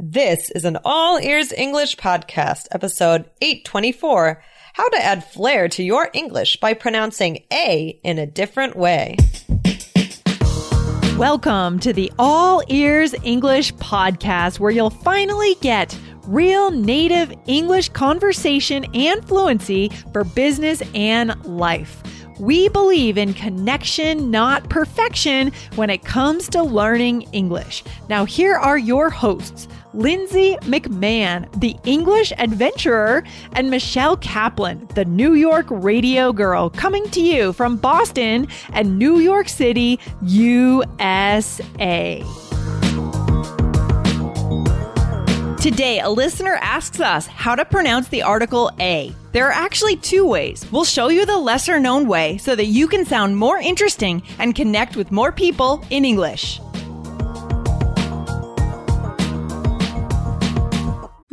This is an all ears English podcast, episode 824 How to Add Flair to Your English by Pronouncing A in a Different Way. Welcome to the All Ears English podcast, where you'll finally get real native English conversation and fluency for business and life. We believe in connection, not perfection, when it comes to learning English. Now, here are your hosts. Lindsay McMahon, the English adventurer, and Michelle Kaplan, the New York radio girl, coming to you from Boston and New York City, USA. Today, a listener asks us how to pronounce the article A. There are actually two ways. We'll show you the lesser known way so that you can sound more interesting and connect with more people in English.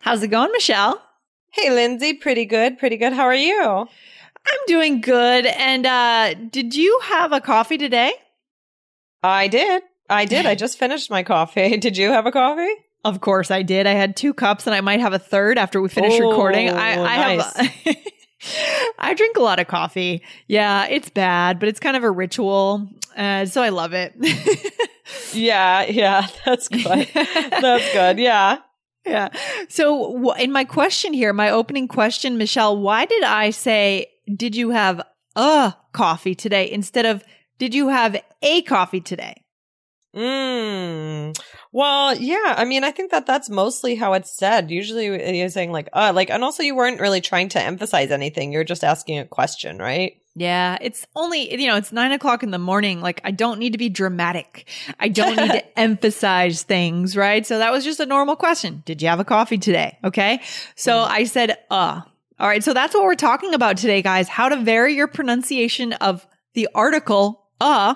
How's it going, Michelle? Hey, Lindsay, pretty good, pretty good. How are you? I'm doing good. And uh, did you have a coffee today? I did. I did. I just finished my coffee. Did you have a coffee? Of course I did. I had two cups and I might have a third after we finish Oh, recording. I, I nice. have I drink a lot of coffee. Yeah, it's bad, but it's kind of a ritual. Uh, so I love it. Yeah, yeah, that's good. that's good. Yeah. Yeah. So in my question here, my opening question, Michelle, why did I say, did you have a coffee today instead of did you have a coffee today? Mm. Well, yeah. I mean, I think that that's mostly how it's said. Usually you're saying like, uh, like, and also you weren't really trying to emphasize anything. You're just asking a question, right? Yeah, it's only, you know, it's nine o'clock in the morning. Like, I don't need to be dramatic. I don't need to emphasize things, right? So that was just a normal question. Did you have a coffee today? Okay. So I said, uh. All right. So that's what we're talking about today, guys. How to vary your pronunciation of the article, uh,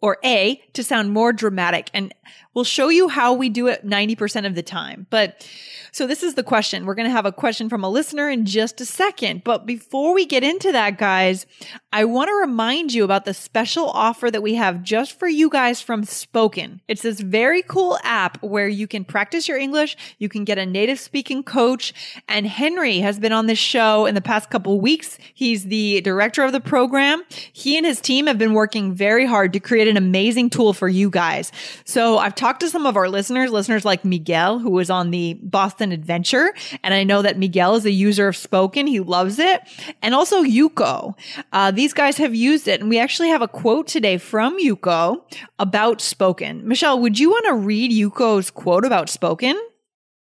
or a to sound more dramatic. And we'll show you how we do it 90% of the time. But so this is the question. We're going to have a question from a listener in just a second. But before we get into that, guys, I want to remind you about the special offer that we have just for you guys from Spoken. It's this very cool app where you can practice your English. You can get a native speaking coach. And Henry has been on this show in the past couple weeks. He's the director of the program. He and his team have been working very hard to create an amazing tool for you guys. So I've talked to some of our listeners, listeners like Miguel, who was on the Boston Adventure. And I know that Miguel is a user of Spoken. He loves it. And also Yuko. Uh, these guys have used it. And we actually have a quote today from Yuko about Spoken. Michelle, would you want to read Yuko's quote about Spoken?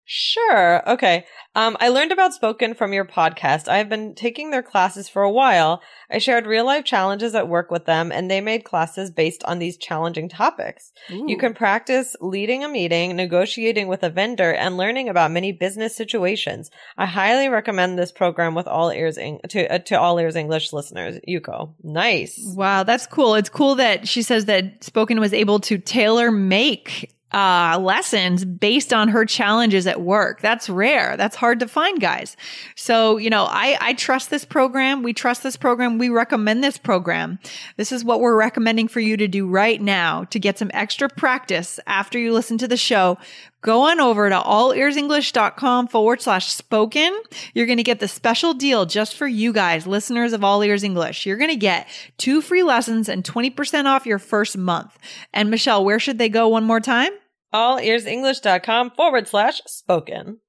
Sure. Okay. Um, I learned about Spoken from your podcast. I have been taking their classes for a while. I shared real life challenges at work with them, and they made classes based on these challenging topics. You can practice leading a meeting, negotiating with a vendor, and learning about many business situations. I highly recommend this program with all ears Eng- to uh, to all ears English listeners. Yuko, nice. Wow, that's cool. It's cool that she says that Spoken was able to tailor make uh, lessons based on her challenges at work. That's rare. That's hard to find, guys. So, you know, I, I trust this program. We trust this program. We recommend this program. This is what we're recommending for you to do right now to get some extra practice after you listen to the show. Go on over to allearsenglish.com forward slash spoken. You're going to get the special deal just for you guys, listeners of All Ears English. You're going to get two free lessons and 20% off your first month. And Michelle, where should they go one more time? Allearsenglish.com forward slash spoken.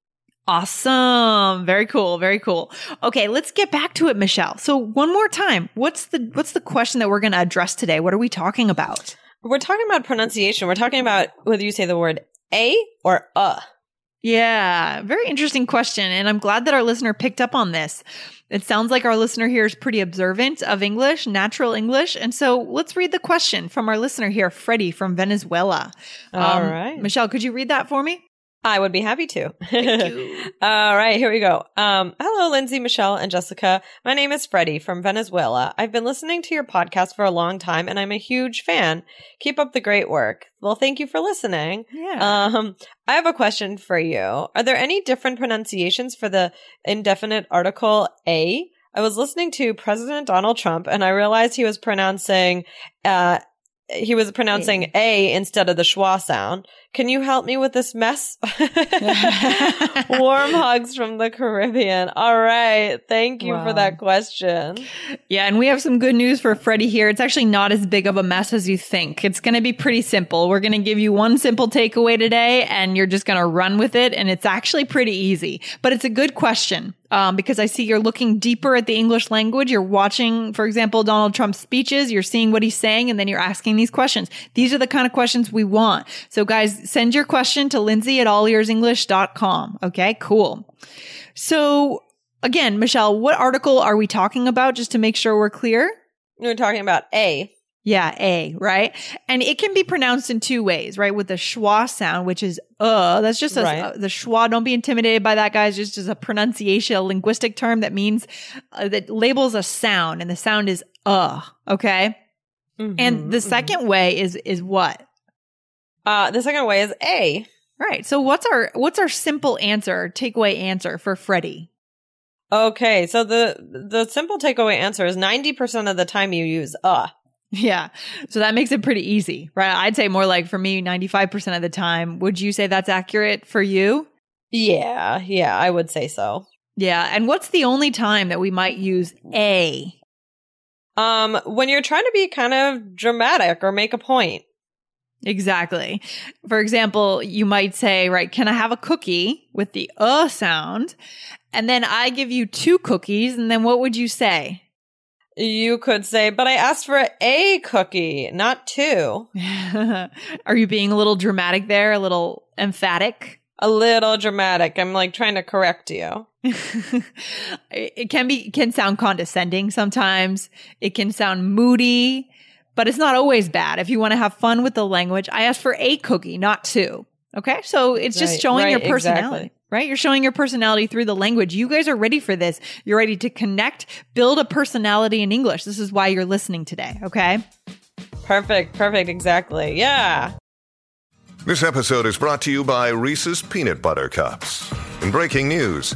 Awesome. Very cool. Very cool. Okay, let's get back to it, Michelle. So one more time, what's the what's the question that we're going to address today? What are we talking about? We're talking about pronunciation. We're talking about whether you say the word a or uh. Yeah, very interesting question. And I'm glad that our listener picked up on this. It sounds like our listener here is pretty observant of English, natural English. And so let's read the question from our listener here, Freddie from Venezuela. All um, right. Michelle, could you read that for me? I would be happy to. All right, here we go. Um, hello, Lindsay, Michelle, and Jessica. My name is Freddie from Venezuela. I've been listening to your podcast for a long time, and I'm a huge fan. Keep up the great work. Well, thank you for listening. Yeah. Um, I have a question for you. Are there any different pronunciations for the indefinite article a? I was listening to President Donald Trump, and I realized he was pronouncing uh, he was pronouncing a instead of the schwa sound. Can you help me with this mess? Warm hugs from the Caribbean. All right. Thank you Wow. for that question. Yeah, and we have some good news for Freddie here. It's actually not as big of a mess as you think. It's going to be pretty simple. We're going to give you one simple takeaway today, and you're just going to run with it. And it's actually pretty easy, but it's a good question um, because I see you're looking deeper at the English language. You're watching, for example, Donald Trump's speeches. You're seeing what he's saying, and then you're asking these questions. These are the kind of questions we want. So, guys, send your question to Lindsay at allearsenglish.com. Okay, cool. So, again, Michelle, what article are we talking about just to make sure we're clear? We're talking about a. Yeah, A, right? And it can be pronounced in two ways, right? With the schwa sound, which is uh, that's just a, Right. uh, the schwa. Don't be intimidated by that, guys. Just as a pronunciation, a linguistic term that means uh, that labels a sound, and the sound is uh, okay? Mhm, And the mhm. second way is is what? Uh, the second way is a. Right. So what's our what's our simple answer, takeaway answer for Freddie? Okay, so the the simple takeaway answer is ninety percent of the time you use uh. Yeah. So that makes it pretty easy, right? I'd say more like for me, 95% of the time. Would you say that's accurate for you? Yeah, yeah, I would say so. Yeah. And what's the only time that we might use a? Um, when you're trying to be kind of dramatic or make a point. Exactly. For example, you might say, right, can I have a cookie with the uh sound? And then I give you two cookies. And then what would you say? You could say, but I asked for a cookie, not two. Are you being a little dramatic there? A little emphatic? A little dramatic. I'm like trying to correct you. it it can be can sound condescending sometimes. It can sound moody, but it's not always bad. If you want to have fun with the language, I asked for a cookie, not two. Okay? So it's just Right, showing your personality. exactly. Right? You're showing your personality through the language. You guys are ready for this. You're ready to connect, build a personality in English. This is why you're listening today. Okay? Perfect, perfect, exactly. Yeah. This episode is brought to you by Reese's Peanut Butter Cups. In breaking news,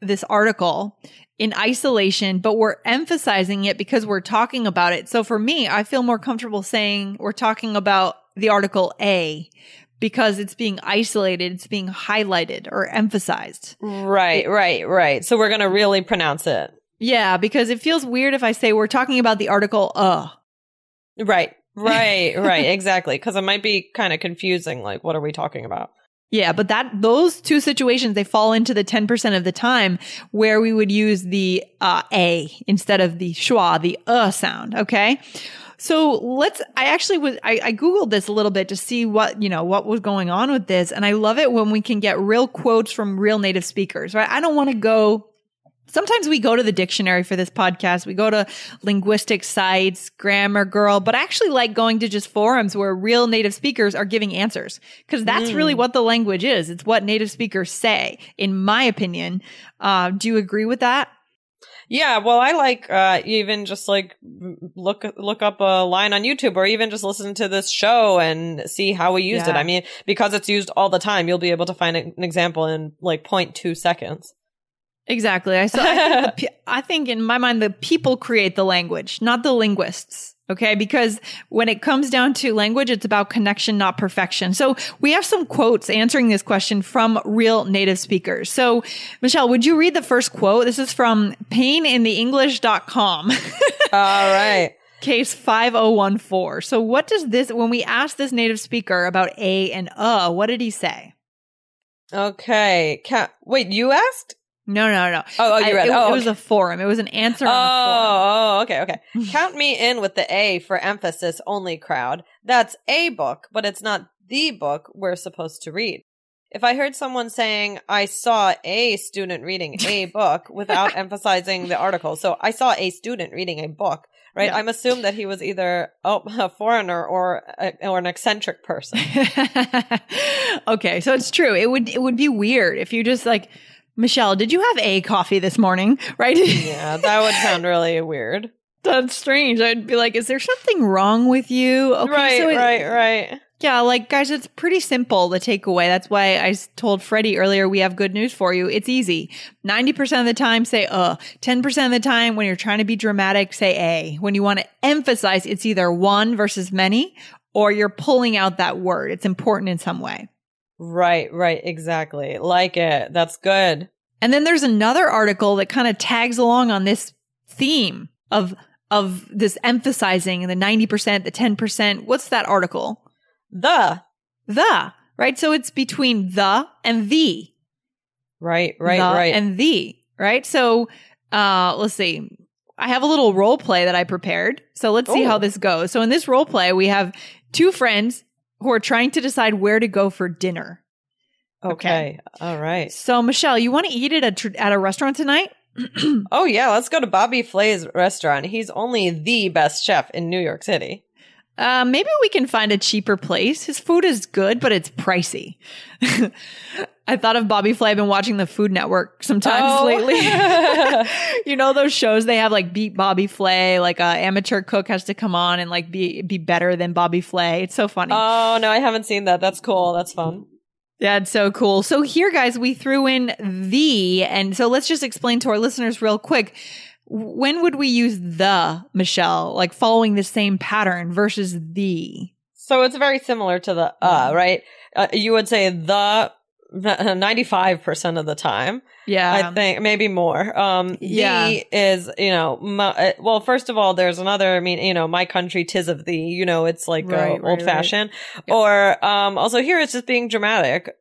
this article in isolation, but we're emphasizing it because we're talking about it. So for me, I feel more comfortable saying we're talking about the article A because it's being isolated, it's being highlighted or emphasized. Right, right, right. So we're going to really pronounce it. Yeah, because it feels weird if I say we're talking about the article uh. Right, right, right. Exactly. Because it might be kind of confusing. Like, what are we talking about? Yeah, but that those two situations they fall into the 10% of the time where we would use the uh, a instead of the schwa, the uh sound, okay? So let's I actually was I, I googled this a little bit to see what, you know, what was going on with this and I love it when we can get real quotes from real native speakers, right? I don't want to go Sometimes we go to the dictionary for this podcast. We go to linguistic sites, grammar girl, but I actually like going to just forums where real native speakers are giving answers because that's really what the language is. It's what native speakers say, in my opinion. Uh, do you agree with that? Yeah, well, I like uh even just like look look up a line on YouTube or even just listen to this show and see how we used it. I mean, because it's used all the time, you'll be able to find an example in like 0.2 seconds. Exactly. I, so I, think the, I think in my mind, the people create the language, not the linguists. Okay. Because when it comes down to language, it's about connection, not perfection. So we have some quotes answering this question from real native speakers. So Michelle, would you read the first quote? This is from painintheenglish.com. all right. Case 5014. So what does this, when we asked this native speaker about a and uh, what did he say? Okay. Ca- Wait, you asked? No, no, no. Oh, oh, you I- read. It, oh, it was a forum. It was an answer on a Oh, oh, oh, okay, okay. Count me in with the A for emphasis only crowd. That's a book, but it's not the book we're supposed to read. If I heard someone saying, I saw a student reading a book without emphasizing the article, so I saw a student reading a book, right? Yeah. I'm assumed that he was either oh, a foreigner or a, or an eccentric person. okay, so it's true. It would it would be weird if you just like Michelle, did you have a coffee this morning? Right? yeah, that would sound really weird. That's strange. I'd be like, is there something wrong with you? Okay, right, so it- right, right. Yeah, like guys, it's pretty simple to take away. That's why I told Freddie earlier we have good news for you. It's easy. 90% of the time say uh. 10% of the time when you're trying to be dramatic say a. When you want to emphasize it's either one versus many or you're pulling out that word. It's important in some way. Right, right, exactly. Like it. That's good. And then there's another article that kind of tags along on this theme of of this emphasizing the 90%, the 10%. What's that article? The. The, right? So it's between the and the. Right, right, the right. and the right so uh let's see i have a little role play that i prepared so let's see how this goes so in this role play we have two friends who are trying to decide where to go for dinner okay. All right. so michelle you want to eat at a tr- at a restaurant tonight Oh yeah, let's go to Bobby Flay's restaurant. He's only the best chef in New York City. Uh, maybe we can find a cheaper place. His food is good, but it's pricey. I thought of Bobby Flay. I've been watching the Food Network sometimes Oh. lately. you know those shows they have like beat Bobby Flay, like a amateur cook has to come on and like be be better than Bobby Flay. It's so funny. Oh no, I haven't seen that. That's cool. That's fun. yeah, it's so cool. So here, guys, we threw in the, and so let's just explain to our listeners real quick. When would we use the Michelle, like following the same pattern versus the? So it's very similar to the uh, right? Uh, you would say the ninety-five percent of the time. Yeah, I think maybe more. Um, Yeah. the is you know, my, uh, well, first of all, there's another. I mean, you know, my country, tis of thee. You know, it's like Right, uh, right, old fashioned. Or um, also here, it's just being dramatic.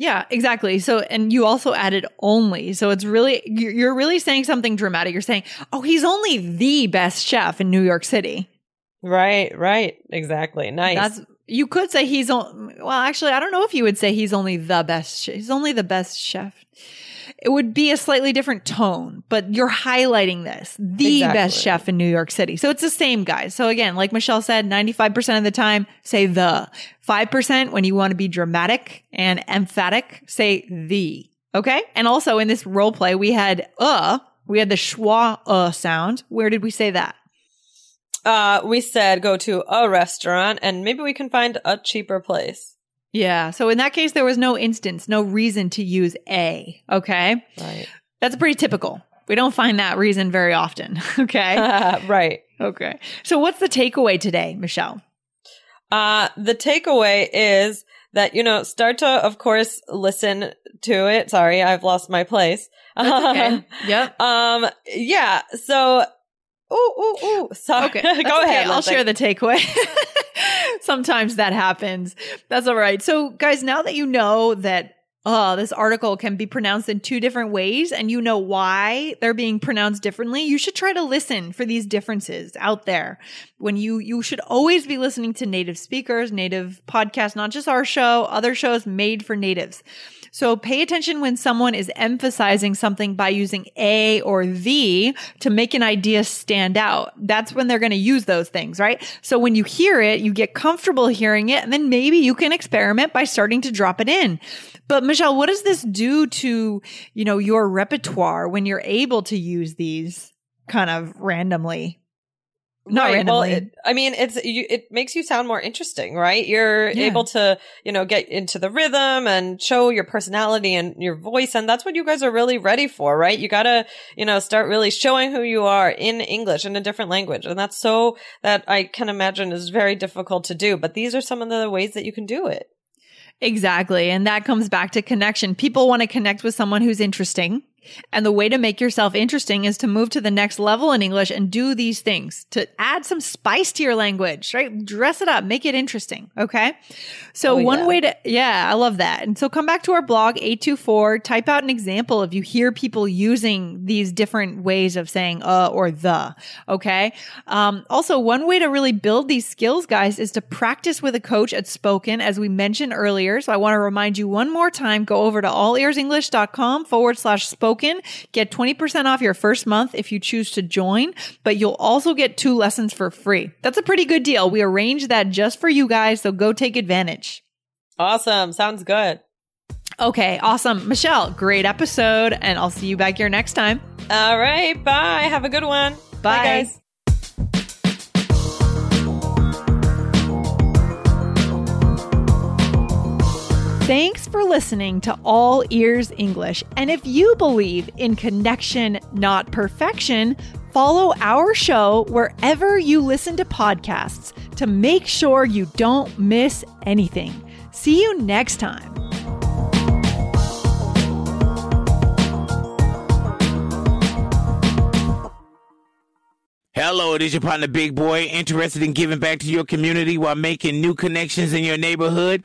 Yeah, exactly. So, and you also added only. So it's really, you're really saying something dramatic. You're saying, oh, he's only the best chef in New York City. Right, right, exactly. Nice. That's, you could say he's, on, well, actually, I don't know if you would say he's only the best, he's only the best chef. It would be a slightly different tone, but you're highlighting this, the best chef in New York City. So it's the same, guy. So again, like Michelle said, 95% of the time, say the. 5% when you want to be dramatic and emphatic, say the. Okay. And also in this role play, we had uh, we had the schwa uh sound. Where did we say that? uh, we said go to a restaurant and maybe we can find a cheaper place. Yeah. So in that case, there was no instance, no reason to use a. Okay. Right. That's pretty typical. We don't find that reason very often. Okay. right. okay. So what's the takeaway today, Michelle? Uh, the takeaway is that, you know, start to, of course, listen to it. Sorry, I've lost my place. Okay. yep. um, yeah. So, ooh, ooh, ooh. Sorry. Okay. Go okay. ahead. I'll share the takeaway. Sometimes that happens. That's all right. So, guys, now that you know that uh, this article can be pronounced in two different ways and you know why they're being pronounced differently, you should try to listen for these differences out there. When you you should always be listening to native speakers, native podcasts, not just our show, other shows made for natives. So pay attention when someone is emphasizing something by using a or the to make an idea stand out. That's when they're going to use those things, right? So when you hear it, you get comfortable hearing it, and then maybe you can experiment by starting to drop it in. But Michelle, what does this do to, you know, your repertoire when you're able to use these kind of randomly? Not Right. randomly. Well, it, I mean, it's you, it makes you sound more interesting, right? You're Yeah. able to, you know, get into the rhythm and show your personality and your voice, and that's what you guys are really ready for, right? You gotta, you know, start really showing who you are in English in a different language, and that's so that I can imagine is very difficult to do. But these are some of the ways that you can do it. Exactly. And that comes back to connection. People want to connect with someone who's interesting. And the way to make yourself interesting is to move to the next level in English and do these things to add some spice to your language, right? Dress it up, make it interesting. Okay. So Oh, one yeah. way to, yeah, I love that. And so come back to our blog, 824, type out an example if you hear people using these different ways of saying uh or the. Okay. Um, also, one way to really build these skills, guys, is to practice with a coach at Spoken, as we mentioned earlier. So I want to remind you one more time, go over to allearsenglish.com forward slash spoken, get 20% off your first month if you choose to join, but you'll also get two lessons for free. That's a pretty good deal. We arranged that just for you guys, so go take advantage. Awesome. Sounds good. Okay, awesome. Michelle, great episode, and I'll see you back here next time. All right. Bye. Have a good one. Bye. guys. Thanks for listening to All Ears English. And if you believe in connection, not perfection, follow our show wherever you listen to podcasts to make sure you don't miss anything. See you next time. Hello, it is your partner Big Boy, interested in giving back to your community while making new connections in your neighborhood.